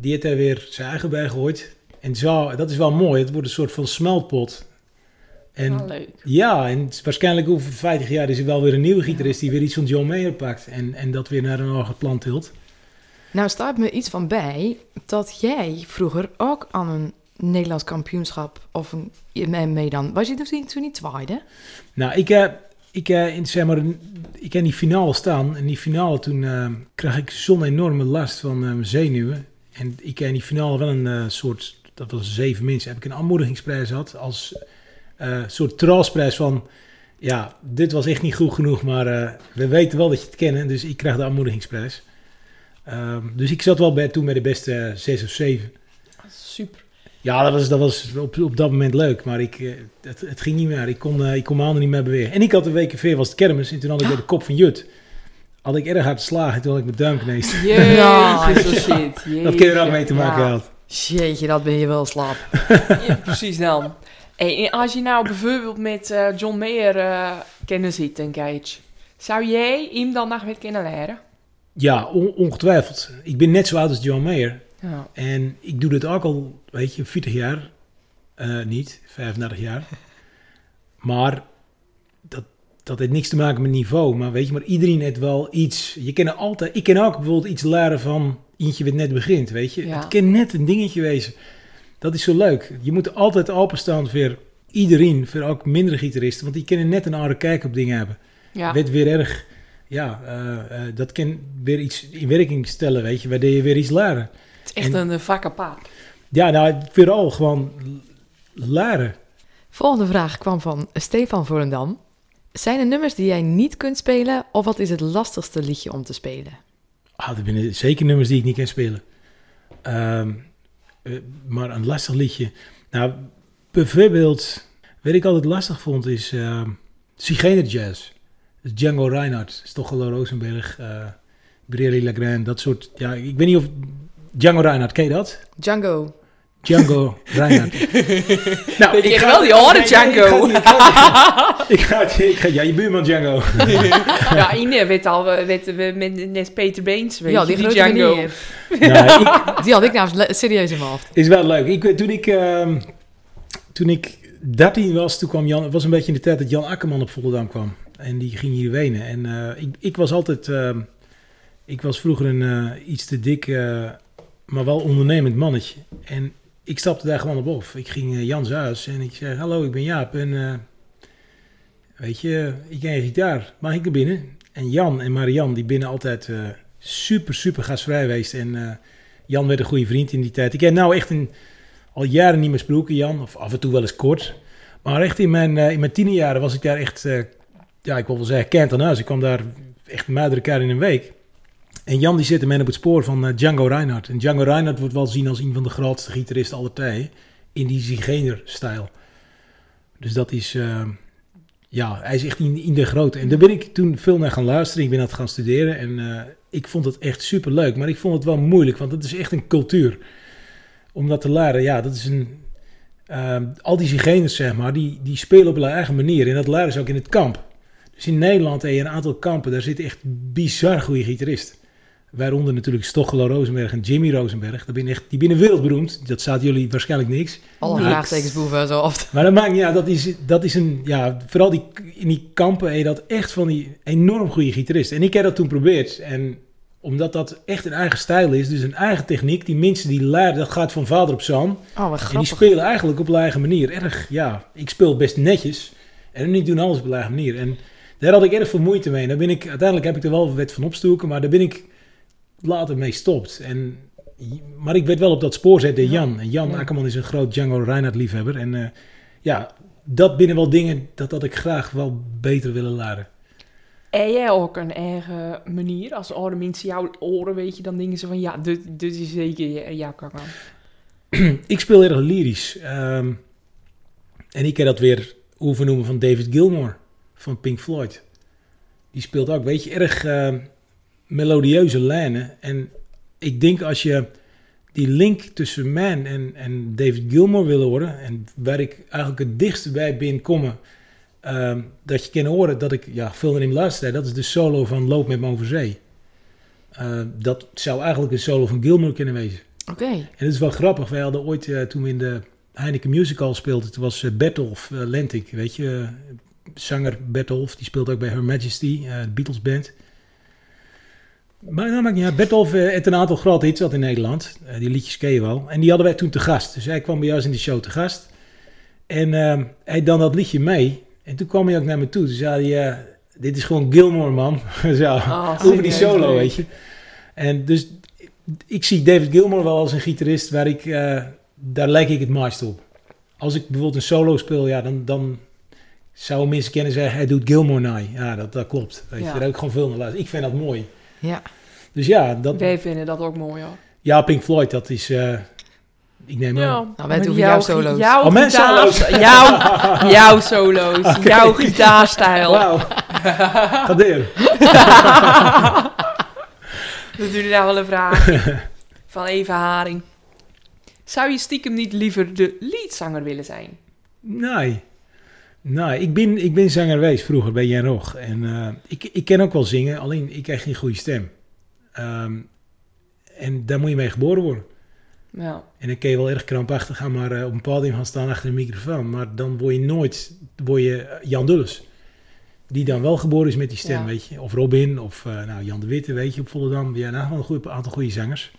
die heeft er weer zijn eigen bij gegooid. En zo, dat is wel mooi. Het wordt een soort van smeltpot. En, leuk. Ja, en waarschijnlijk over 50 jaar is er wel weer een nieuwe gitarist die weer iets van John Mayer pakt en, en dat weer naar een hoger plan tilt. Nou staat me iets van bij dat jij vroeger ook aan een Nederlands kampioenschap of een mee dan. Was je toen, toen niet tweede? Nou, ik heb. Ik, uh, in, zeg maar, ik heb die finale staan. En die finale toen uh, kreeg ik zo'n enorme last van mijn zenuwen. En ik heb in die finale wel een soort, dat was zeven mensen, heb ik een aanmoedigingsprijs gehad als uh, soort troostprijs van... Ja, dit was echt niet goed genoeg, maar uh, we weten wel dat je het kent. Dus ik krijg de aanmoedigingsprijs. Um, dus ik zat wel bij, toen bij de beste uh, zes of zeven. Super. Ja, dat was, dat was op, op dat moment leuk. Maar ik, het, het ging niet meer. Ik kon, ik kon mijn handen niet meer bewegen. En ik had een week veer was het kermis. En toen had ik bij de kop van Jut... Had ik erg hard geslagen. Toen had ik mijn duim kneest. Jeetje, no, shit. Jeetje. Dat kun je er ook mee te maken ja. had. Jeetje, dat ben je wel slap. ja, precies dan. Hey, als je nou bijvoorbeeld met uh, John Mayer uh, kennen zit, een Gage, zou jij hem dan nog weer kunnen leren? Ja, on ongetwijfeld. Ik ben net zo oud als John Mayer. Ja. En ik doe dit ook al, weet je, 40 jaar. Uh, niet, 35 jaar. maar dat, dat heeft niks te maken met niveau. Maar weet je, maar iedereen heeft wel iets. Je kan altijd, ik kan ook bijvoorbeeld iets leren van eentje wat net begint, weet je. Ja. Het kan net een dingetje wezen. Dat is zo leuk. Je moet altijd openstaan voor iedereen, voor ook mindere gitaristen, want die kunnen net een andere kijk op dingen hebben. Ja. Weet weer erg, ja, uh, uh, dat kan weer iets in werking stellen, weet je, waardoor je weer iets leren. Het is echt en, een vak apart. Ja, nou, vooral gewoon leren. Volgende vraag kwam van Stefan Volendam. Zijn er nummers die jij niet kunt spelen, of wat is het lastigste liedje om te spelen? Ah, er zijn zeker nummers die ik niet kan spelen. Um, uh, maar een lastig liedje. Nou, bijvoorbeeld, wat ik altijd lastig vond, is uh, Jazz. Django Reinhardt, Stochelo Rosenberg, uh, Brierly Legrand, dat soort. Ja, ik weet niet of. Django Reinhardt, ken je dat? Django. Django Reinhardt. nou, ik ga wel die horen, Django. Ik ga, ik ga, ja, je buurman Django. ja, Ine weet al, weet, met, net Peter Beens, weet ja, je, die, die Django. nou, ik, die had ik nou serieus in mijn hoofd. Is wel leuk. Ik, toen ik, uh, toen ik 13 was, toen kwam Jan, het was een beetje in de tijd dat Jan Akkerman op Volendam kwam. En die ging hier wenen. En uh, ik, ik was altijd, uh, ik was vroeger een uh, iets te dik, maar wel ondernemend mannetje. En ik stapte daar gewoon op af. Ik ging eh, Jans huis en ik zei, hallo, ik ben Jaap. En eh, weet je, ik ken een gitaar. Mag ik er binnen? En Jan en Marian, die binnen altijd eh, super, super gastvrij geweest. En Jan werd een goede vriend in die tijd. Ik heb nou echt een, al jaren niet meer gesproken, Jan. Of af en toe wel eens kort. Maar echt in mijn, in mijn tienerjaren was ik daar echt, ja, ik wil wel zeggen, kent aan huis. Ik kwam daar echt meerdere keer in een week. En Jan die zit men op het spoor van eh, Django Reinhardt. En Django Reinhardt wordt wel gezien als een van de grootste gitaristen aller tijden. In die Zigeuner-stijl. Dus dat is, eh, ja, hij is echt in, in de grote. En daar ben ik toen veel naar gaan luisteren. Ik ben dat gaan studeren. En eh, ik vond het echt super leuk. Maar ik vond het wel moeilijk, want het is echt een cultuur. Om dat te leren, ja, dat is een... eh, al die zigeuners, zeg maar, die, die spelen op hun eigen manier. En dat leren ze ook in het kamp. Dus in Nederland heb je een aantal kampen, daar zitten echt bizar goede gitaristen. Waaronder natuurlijk Stochelo Rosenberg en Jimmy Rosenberg. Dat ben echt, die binnen wereldberoemd. Dat staat jullie waarschijnlijk niks. Alle Ja. vraagtekens boven zo oft. Maar dat maakt niet uit. Dat is, dat is een, ja, vooral die, in die kampen heb je dat echt van die enorm goede gitaristen. En ik heb dat toen geprobeerd. En omdat dat echt een eigen stijl is, dus een eigen techniek. Die mensen die leren, dat gaat van vader op zoon. Oh, wat En die spelen eigenlijk op hun eigen manier. Erg, ja, ik speel best netjes. En die doen alles op hun eigen manier. En daar had ik erg veel moeite mee. En daar ben ik, uiteindelijk heb ik er wel wat van opstoken, maar daar ben ik later mee gestopt. En, maar ik werd wel op dat spoor zetten, Jan. En Jan Ja. Akkerman is een groot Django Reinhardt liefhebber. En eh, ja, dat binnen wel dingen, dat had ik graag wel beter willen leren. En jij ook een eigen manier? Als oude mensen jouw oren, weet je, dan denken ze van... Ja, dit, dit is zeker jouw kakman. ik speel erg lyrisch. Ehm, en ik heb dat weer overnoemen van David Gilmour van Pink Floyd. Die speelt ook, weet je, erg ehm, melodieuze lijnen. En ik denk als je die link tussen Man en, en David Gilmour wil horen... en waar ik eigenlijk het dichtst bij ben komen... ehm, dat je kan horen dat ik ja, veel naar hem luister... dat is de solo van Loop met me over zee. Eh, dat zou eigenlijk een solo van Gilmour kunnen wezen. Oké. En het is wel grappig. Wij hadden ooit, eh, toen we in de Heineken Musical speelden, toen was uh, Bertolf uh, Lentik, weet je, zanger Bertolf, die speelt ook bij Her Majesty, de Beatles band. Maar dat maakt niet uit. Bertolf uh, heeft een aantal grote hits had in Nederland. Uh, die liedjes ken je wel. En die hadden wij toen te gast. Dus hij kwam bij ons in de show te gast. En uh, hij dan dat liedje mee. En toen kwam hij ook naar me toe. Toen zei hij, uh, dit is gewoon Gilmore, man. Zo, oh, over die solo, leuk. weet je. En dus ik zie David Gilmour wel als een gitarist waar ik, daar lijk ik het meest op. Als ik bijvoorbeeld een solo speel, ja, dan, dan zouden mensen kennen zeggen, hij doet Gilmour na. Ja, dat, dat klopt. Weet je, ja. daar heb ik gewoon veel naar luisteren. Ik vind dat mooi. Ja. Dus ja, dat... Wij vinden dat ook mooi, hoor. Ja, Pink Floyd, dat is... Uh, ik neem ja. aan. Nou, wij doen jouw solo's. Jouw oh, mijn solo's. Jouw, jouw solo's. Okay. Jouw gitaarstijl. Wauw. Ga deur. Dat jullie nou wel een vraag van Eva Haring. Zou je stiekem niet liever de leadzanger willen zijn? Nee. Nee, ik ben, ik ben zanger geweest vroeger bij Jan Rog. En uh, ik, ik ken ook wel zingen, alleen ik krijg geen goede stem. Um, en daar moet je mee geboren worden. Ja. En dan kun je wel erg krampachtig gaan, maar uh, op een podium gaan staan achter een microfoon. Maar dan word je nooit word je Jan Dulles. Die dan wel geboren is met die stem, ja. weet je. Of Robin, of uh, nou, Jan de Witte, weet je, op Volendam. Ja, nou, een goede, aantal goede zangers.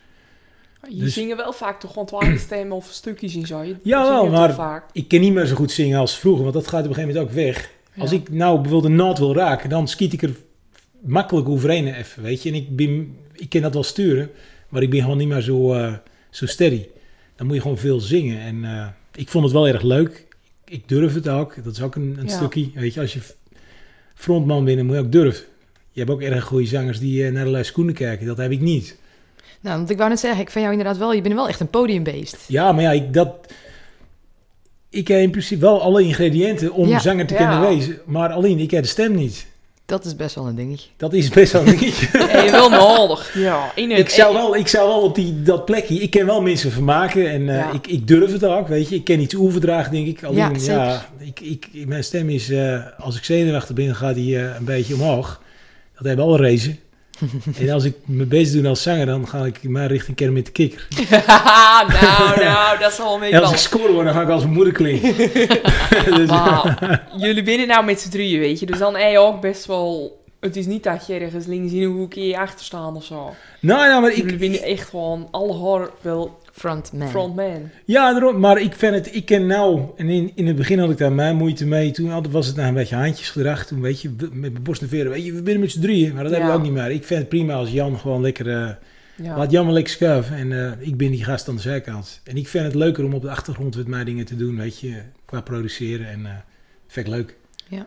Je dus, zingen wel vaak toch gewoon stemmen of stukjes in zo. Je ja, wel, maar vaak. ik kan niet meer zo goed zingen als vroeger, want dat gaat op een gegeven moment ook weg. Ja. Als ik nou bijvoorbeeld een naad wil raken, dan schiet ik er makkelijk overheen even, weet je. En ik, ben, ik kan dat wel sturen, maar ik ben gewoon niet meer zo, uh, zo steady. Dan moet je gewoon veel zingen. En uh, ik vond het wel erg leuk. Ik durf het ook. Dat is ook een, een ja. stukje, weet je. Als je frontman bent, moet je ook durven. Je hebt ook erg goede zangers die uh, naar de lijst schoenen kijken. Dat heb ik niet. Nou, want ik wou net zeggen, ik vind jou inderdaad wel, je bent wel echt een podiumbeest. Ja, maar ja, ik, dat, ik heb in principe wel alle ingrediënten om ja. zanger te ja. kunnen wezen. Maar alleen, ik heb de stem niet. Dat is best wel een dingetje. Dat is best wel een dingetje. hey, wel nodig. Ja, in het, ik, zou wel, ik zou wel op die, dat plekje... Ik ken wel mensen vermaken en uh, ja. ik, ik durf het ook, weet je. Ik ken iets overdragen, denk ik. Alleen, ja, ik, ik, mijn stem is... Uh, als ik zenuwachtig ben, gaat die uh, een beetje omhoog. Dat hebben alle racen. en als ik mijn best doe als zanger, dan ga ik maar richting Kermit de Kikker. nou, nou, dat is al een En als ik score word, dan ga ik als mijn moeder klinken. dus. Jullie binnen nou met z'n drieën, weet je. Dus dan heb je ook best wel Het is niet dat je ergens links in een hoekje achter staan of zo. Nou, ja, maar Ik ik, ben echt gewoon alle haar wel Frontman. frontman. ja, daarom, maar ik vind het, ik ken nou, en in, in het begin had ik daar mijn moeite mee. Toen had- was het nou een beetje handjesgedrag. Toen weet je, met mijn borst en veren, weet je, we binnen met z'n drieën. Maar dat hebben we ook niet meer. Ik vind het prima als Jan gewoon lekker, eh, Ja. laat Jan maar lekker schuiven. En eh, ik ben die gast aan de zijkant. En ik vind het leuker om op de achtergrond met mij dingen te doen, weet je, qua produceren. En eh vind ik leuk. Ja.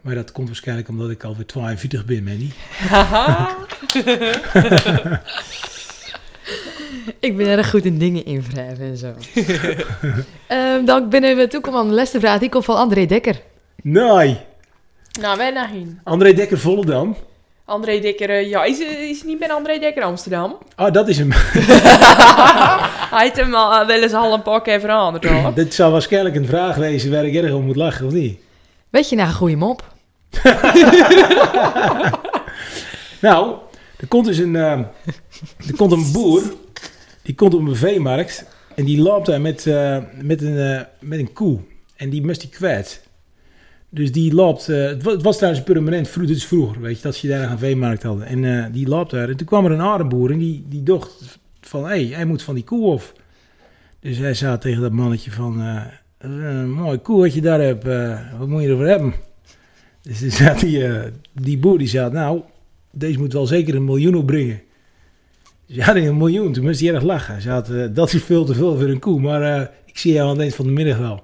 Maar dat komt waarschijnlijk omdat ik alweer 42 ben, Manny. Ik ben erg goed in dingen invrijven en zo. Ehm, dan binnen we toe komen aan de laatste vraag. Die komt van André Dekker. Nee. nou, wij naar heen. André Dekker Volendam. André Dekker, eh, ja, is, is hij niet bij André Dekker Amsterdam? Oh, dat is hem. Hij heeft hem al, wel eens al een paar keer veranderd, hoor. Dit zou waarschijnlijk een vraag wezen waar ik erg om moet lachen, of niet? Weet je nou een goede mop? Nou, er komt dus een, eh, er komt een boer, die komt op een veemarkt en die loopt daar met, eh, met, een, eh, met een koe en die moest die kwijt. Dus die loopt, eh, het wa- het was trouwens permanent, vroeger, weet je, dat ze daar een veemarkt hadden. En die loopt daar en toen kwam er een arenboer en die, die dacht van, hé, hij moet van die koe af. Dus hij zei tegen dat mannetje van, een mooie koe wat je daar hebt, wat moet je ervoor hebben? Dus die, die boer, die zei, nou, deze moet wel zeker een miljoen opbrengen. Ze hadden een miljoen, toen moest hij erg lachen. Ze had, eh, dat is veel te veel voor een koe, maar eh, ik zie jou aan het eind van de middag wel.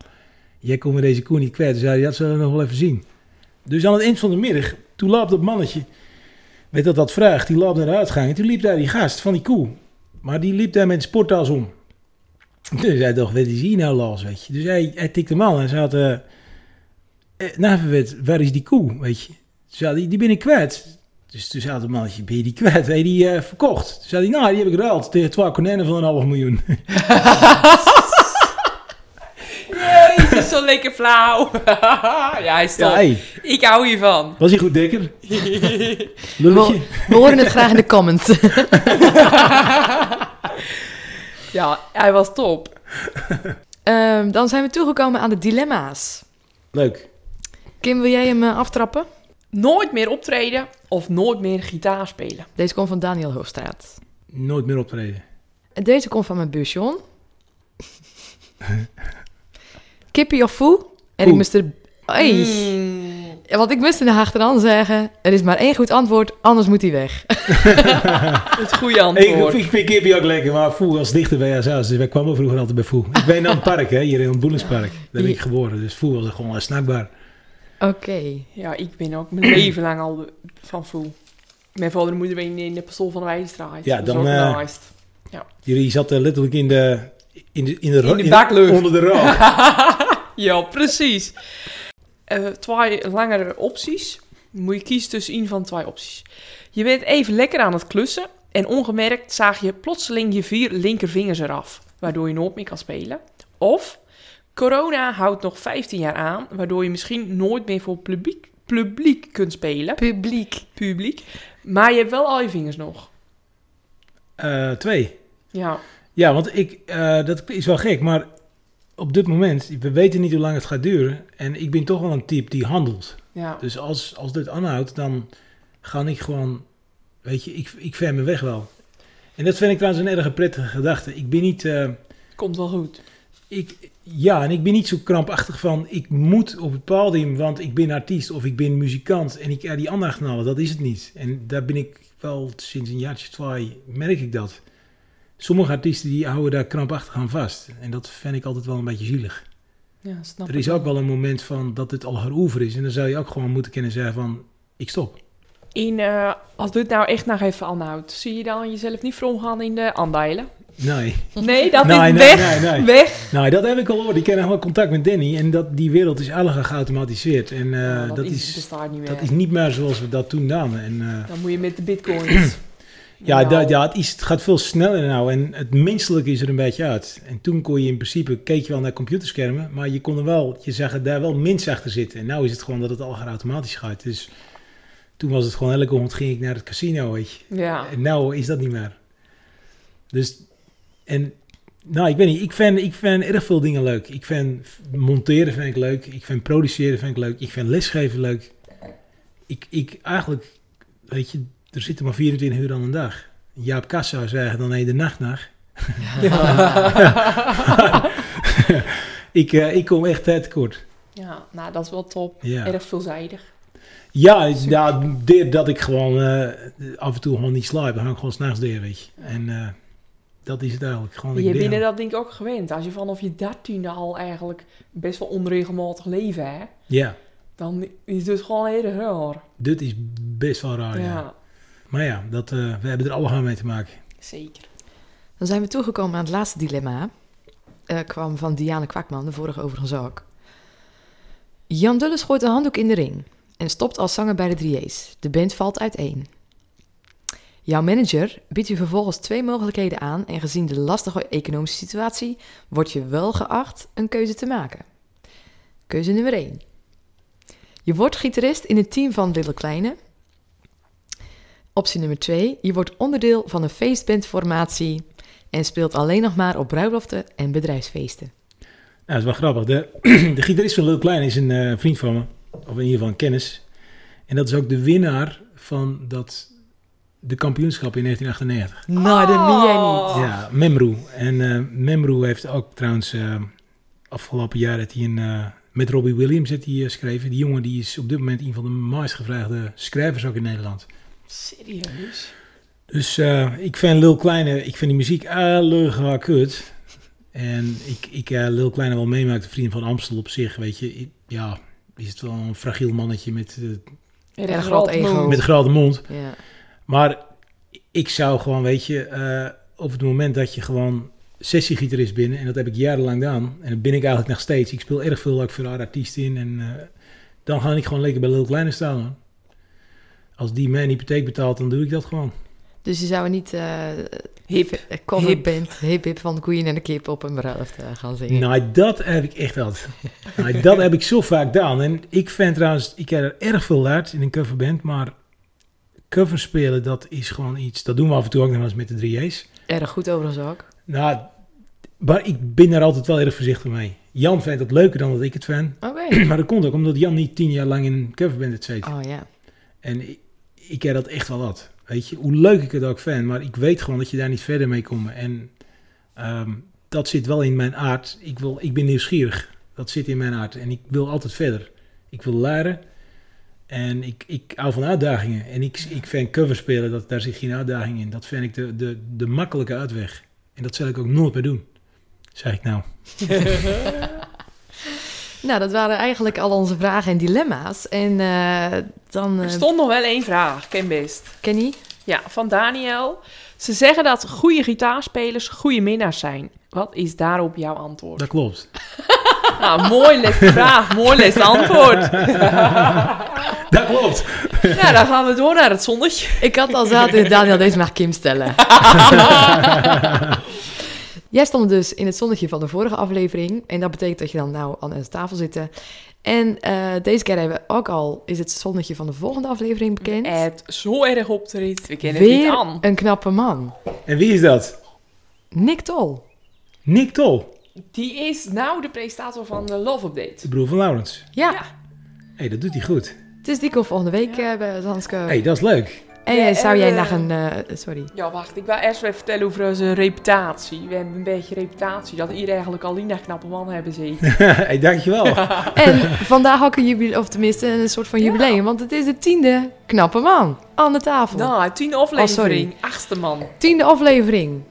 Jij komt met deze koe niet kwijt, dus zei dat zullen we nog wel even zien. Dus aan het eind van de middag, toen loopt dat mannetje, weet dat dat vraagt, die loopt naar de uitgang. En toen liep daar die gast van die koe, maar die liep daar met een sporttas om. Dus hij dacht, wat is hier nou los, weet je. Dus hij, hij tikte hem aan en ze had, eh eh, nou waar is die koe, weet je. Ze die, die ben ik kwijt. Dus toen zei het mannetje, ben je die kwijt? Heb je die eh, verkocht? Toen zei hij, nou, die heb ik geruild tegen twee konijnen van een half miljoen. Jezus, zo lekker flauw. ja, hij is top. ja, hey, Ik hou hiervan. was hij goed, Dekker? Lulletje? We horen het graag in de comments. Ja, hij was top. Ehm, dan zijn we toegekomen aan de dilemma's. Leuk. Kim, wil jij hem eh, aftrappen? Nooit meer optreden of nooit meer gitaar spelen. Deze komt van Daniel Hoofstraat. Nooit meer optreden. En deze komt van mijn buur John. Kippie of foe? En ik moest er... Hey. Mm. Want ik moest er achteraan zeggen... Er is maar één goed antwoord, anders moet hij weg. Het goede antwoord. ik, ik vind Kippie ook lekker, maar Foe was dichter bij jou dus wij kwamen vroeger altijd bij Foe. Ik ben aan het park, hè, hier in het Boelenspark. Daar ben ik geboren, dus Foe was gewoon snackbaar. Oké. Ja, ik ben ook mijn leven lang al van voel. Mijn vader en moeder wonen in de Pastoor van de Wijstraat. Ja, dan, eh, nice. Jullie zaten letterlijk in de, in de, in de, In de baklucht. onder de rook. ja, precies. Eh, twee langere opties. Moet je kiezen tussen een van twee opties. Je bent even lekker aan het klussen en ongemerkt zaag je plotseling je vier linkervingers eraf, waardoor je nooit meer kan spelen. Of corona houdt nog 15 jaar aan, waardoor je misschien nooit meer voor publiek, publiek kunt spelen. Publiek. Publiek. Maar je hebt wel al je vingers nog. Eh, twee. Ja, Ja, want ik, eh, dat is wel gek, maar op dit moment, we weten niet hoe lang het gaat duren. En ik ben toch wel een type die handelt. ja. Dus als, als dit aanhoudt, dan ga ik gewoon, weet je, ik, ik ver me weg wel. En dat vind ik trouwens een erg prettige gedachte. Ik ben niet, eh, Komt wel goed. ik, ja, en ik ben niet zo krampachtig van, ik moet op het podium, want ik ben artiest of ik ben muzikant. En ik ja, die aandacht halen, dat is het niet. En daar ben ik wel sinds een jaartje twee, merk ik dat. Sommige artiesten die houden daar krampachtig aan vast. En dat vind ik altijd wel een beetje zielig. Ja, snap Er is ook wel een moment van dat het al heroever is. En dan zou je ook gewoon moeten kunnen zeggen van, ik stop. In, eh, als dit nou echt nog even aanhoudt, zie je dan jezelf niet gaan in de aandelen? Nee. Nee, dat Nee, is nee, weg. nee, nee. Weg. Nou, dat heb ik al gehoord. Ik ken wel contact met Danny. En dat, die wereld is allemaal geautomatiseerd. En eh, Ja, dat, is, bestaat niet meer. dat is niet meer zoals we dat toen namen. En, eh, Dan moet je met de bitcoins. ja, Nou, dat, ja het, is, het gaat veel sneller nou. En het menselijke is er een beetje uit. En toen kon je in principe, keek je wel naar computerschermen. Maar je kon er wel, je zag er daar wel mens achter zitten. En nu is het gewoon dat het al automatisch gaat. Dus toen was het gewoon elke ochtend ging ik naar het casino, weet je. Ja. En nou is dat niet meer. Dus, en, nou, ik weet niet, ik vind, ik vind erg veel dingen leuk. Ik vind monteren vind ik leuk, ik vind produceren vind ik leuk, ik vind lesgeven leuk. ik, ik eigenlijk, weet je, er zitten maar 24 uur aan een dag. Jaap Kassa zou zeggen, dan heet de nacht naar. ik, eh, ik kom echt tijd tekort. Ja, nou, dat is wel top. Ja. Erg veelzijdig. Ja, ja dit- dat ik gewoon eh, af en toe gewoon niet slaap. Dan hang ik gewoon s'nachts neer, weet je. En eh, dat is het eigenlijk. Gewoon Je bent dat denk ik ook gewend. Als je vanaf je dertiende al eigenlijk best wel onregelmatig leven hè, Ja, dan is het gewoon heel raar. dit is best wel raar, ja. ja. Maar ja, dat, eh, we hebben er allemaal mee te maken. zeker. Dan zijn we toegekomen aan het laatste dilemma. Eh, kwam van Diane Kwakman, de vorige overigens ook. Jan Dulles gooit een handdoek in de ring en stopt als zanger bij de 3A's. De band valt uiteen. Jouw manager biedt je vervolgens twee mogelijkheden aan en gezien de lastige economische situatie word je wel geacht een keuze te maken. Keuze nummer 1. Je wordt gitarist in het team van Little Kleine. Optie nummer 2. Je wordt onderdeel van een feestbandformatie en speelt alleen nog maar op bruiloften en bedrijfsfeesten. Nou, dat is wel grappig. De, de gitarist van Lil Klein is een eh, vriend van me. Of in ieder geval een kennis. En dat is ook de winnaar van dat, de kampioenschap in 1998. Nou, dat meen jij Oh. niet. Ja, Memru. En eh Memru heeft ook trouwens eh, afgelopen jaar dat hij een, eh, met Robbie Williams heeft hij eh, geschreven. Die jongen die is op dit moment een van de meest gevraagde schrijvers ook in Nederland. Serieus? Dus eh, ik vind Lil Kleine, ik vind die muziek allerga kut. En ik, ik eh, Lil Kleine wel meemaakt, de vriend van Amstel op zich, weet je. ik- ja, is het wel een fragiel mannetje met, eh, Erg groot ego. met een grote mond. Ja. Maar ik zou gewoon, weet je, eh, op het moment dat je gewoon sessiegitarist binnen, en dat heb ik jarenlang gedaan, en dat ben ik eigenlijk nog steeds. Ik speel erg veel ook voor haar artiesten in, en eh, dan ga ik gewoon lekker bij Lil Kleine staan. man. Als die mijn hypotheek betaalt, dan doe ik dat gewoon. Dus je zou niet eh Hip. een coverband hip hip van de Queen en de Kip op een bruiloft eh, gaan zingen. Nou, dat heb ik echt gehad. nou, dat heb ik zo vaak gedaan. En ik vind trouwens, ik heb er erg veel geleerd in een coverband, maar cover spelen, dat is gewoon iets, dat doen we af en toe ook nog eens met de 3A's. Erg goed overigens ook. Nou, maar ik ben daar altijd wel erg voorzichtig mee. Jan vindt het leuker dan dat ik het vind. Oké. Maar dat komt ook omdat Jan niet tien jaar lang in een coverband gezeten. Oh ja. En ik, ik heb dat echt wel wat. Weet je, hoe leuk ik het ook vind, maar ik weet gewoon dat je daar niet verder mee komt. En ehm, dat zit wel in mijn aard. Ik, wil, ik ben nieuwsgierig. Dat zit in mijn aard. En ik wil altijd verder. Ik wil leren. En ik, ik hou van uitdagingen. En ik, ik vind cover spelen, dat, daar zit geen uitdaging in. Dat vind ik de, de, de makkelijke uitweg. En dat zal ik ook nooit meer doen. Zeg ik nou. Nou, dat waren eigenlijk al onze vragen en dilemma's. En eh, dan... Er eh, stond nog wel één vraag, ken best. Kenny? Ja, van Daniel. Ze zeggen dat goede gitaarspelers goede minnaars zijn. Wat is daarop jouw antwoord? Dat klopt. Nou, mooi les vraag, mooi les antwoord. Dat klopt. Nou, dan gaan we door naar het zonnetje. Ik had al zaten, Daniel, deze mag Kim stellen. Jij stond dus in het zonnetje van de vorige aflevering. En dat betekent dat je dan nou aan de tafel zit. En eh, deze keer hebben we ook al, is het zonnetje van de volgende aflevering bekend. Het zo erg op de rit. We kennen het niet Weer aan. een knappe man. En wie is dat? Nick Tol. Nick Tol, Die is nou de presentator van de Love Update. de broer van Laurens. Ja, Ja. hey, dat doet hij goed. het is die komt volgende week eh, bij Zansko. hey, dat is leuk. En Ja, zou en, jij eh, nog een... eh, sorry. Ja, wacht. Ik wil eerst even vertellen over onze reputatie. We hebben een beetje reputatie. Dat hier eigenlijk al die knappe man hebben zitten. hey, dankjewel. En vandaag ook een jubileum, of tenminste een soort van Ja. jubileum. Want het is de tiende knappe man aan de tafel. nou, tien aflevering. achtste man. Tiende aflevering.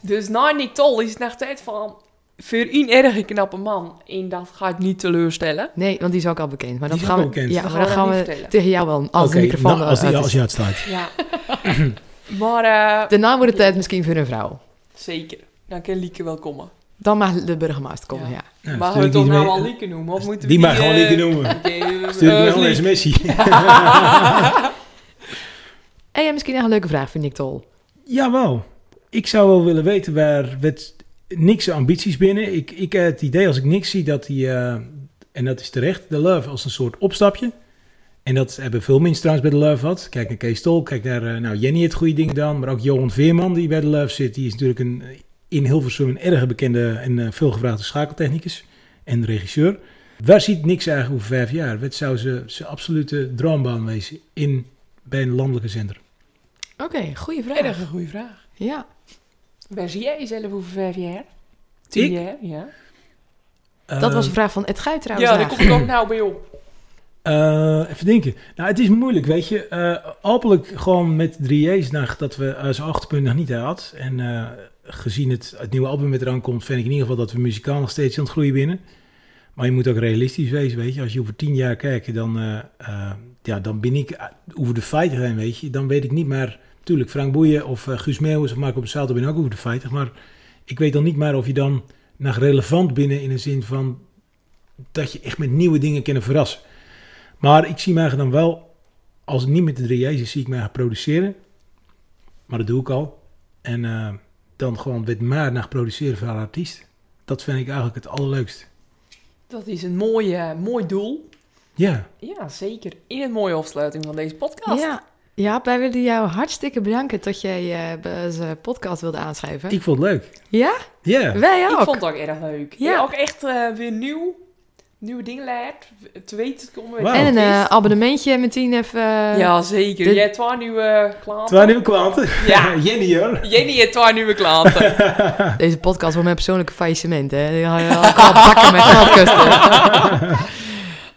Dus na Nick Tol is het nog tijd van... Voor een erg knappe man. En dat ga ik niet teleurstellen. Nee, want die is ook al bekend. Maar Die dat gaan we, bekend. Ja, maar gaan we tegen jou wel als Oké, de microfoon nou, als, die, uit als is. je uitstaat. Ja. maar eh, Daarna wordt het tijd misschien voor een vrouw. zeker. Dan kan Lieke wel komen. Dan mag de burgemeester komen, Ja. ja. Nou, we ik toch die nou al Lieke noemen? Of moeten we Die mag gewoon eh, Lieke noemen. eh, Stuur ik eh, me wel een Lieke. sms'je. En jij misschien nog een leuke vraag voor Nick Tol. Jawel. Ik zou wel willen weten waar niks ambities binnen. Ik, ik heb het idee als ik niks zie dat hij, eh, en dat is terecht, de Love als een soort opstapje. En dat hebben veel mensen trouwens bij de Love gehad. Kijk naar Kees Tol, kijk naar, eh, nou Jenny het goede ding gedaan. Maar ook Johan Veerman die bij de Love zit. Die is natuurlijk een, in Hilversum een erg bekende en eh, veelgevraagde schakeltechnicus en regisseur. Waar ziet niks eigenlijk over vijf jaar? Wat zou ze zijn absolute droombaan wezen in, bij een landelijke zender? Oké, goede vraag. Erg een goede vraag. Ja. Waar zie jij jezelf over vijf jaar? Tien Ik? jaar, ja. Dat was Eh, een vraag van Ed Guy trouwens. Ja, daar daar. kom ik ook nou bij op. Eh, even denken. Nou, het is moeilijk, weet je. Eh hopelijk gewoon met 3J's naar dat we als achterpunt nog niet had. En eh, gezien het, het nieuwe album met eraan komt, vind ik in ieder geval dat we muzikaal nog steeds aan het groeien binnen. Maar je moet ook realistisch wezen, weet je. Als je over tien jaar kijkt, dan, eh, eh, ja, dan ben ik eh, over de feiten heen, weet je. Dan weet ik niet meer... Tuurlijk, Frank Boeien of eh, Guus Meeuwis of Marco Bassato ben ook over de feiten. Maar ik weet dan niet meer of je dan nog relevant binnen in de zin van... dat je echt met nieuwe dingen kunnen verrassen. Maar ik zie mij dan wel, als het niet met de 3J's is, zie ik mij gaan produceren. Maar dat doe ik al. En eh, dan gewoon met maar naar produceren van een artiest. Dat vind ik eigenlijk het allerleukst. Dat is een mooi, mooi doel. Ja, Ja, zeker. In een mooie afsluiting van deze podcast. Ja. Ja, wij willen jou hartstikke bedanken dat jij eh, onze podcast wilde aanschrijven. ik vond het leuk. Ja? Ja, Wij Ik ook. vond het ook erg leuk. Ja. Ja. ook echt eh, weer nieuw. Nieuwe dingen leert. Te weten te komen. En een eh, abonnementje meteen even... ja, zeker. Jij hebt twee nieuwe klanten. twee nieuwe klanten. Ja. Jenny hoor. Jenny heeft twee nieuwe klanten. Deze podcast wordt mijn persoonlijke faillissement, hè. Die ga bakken met.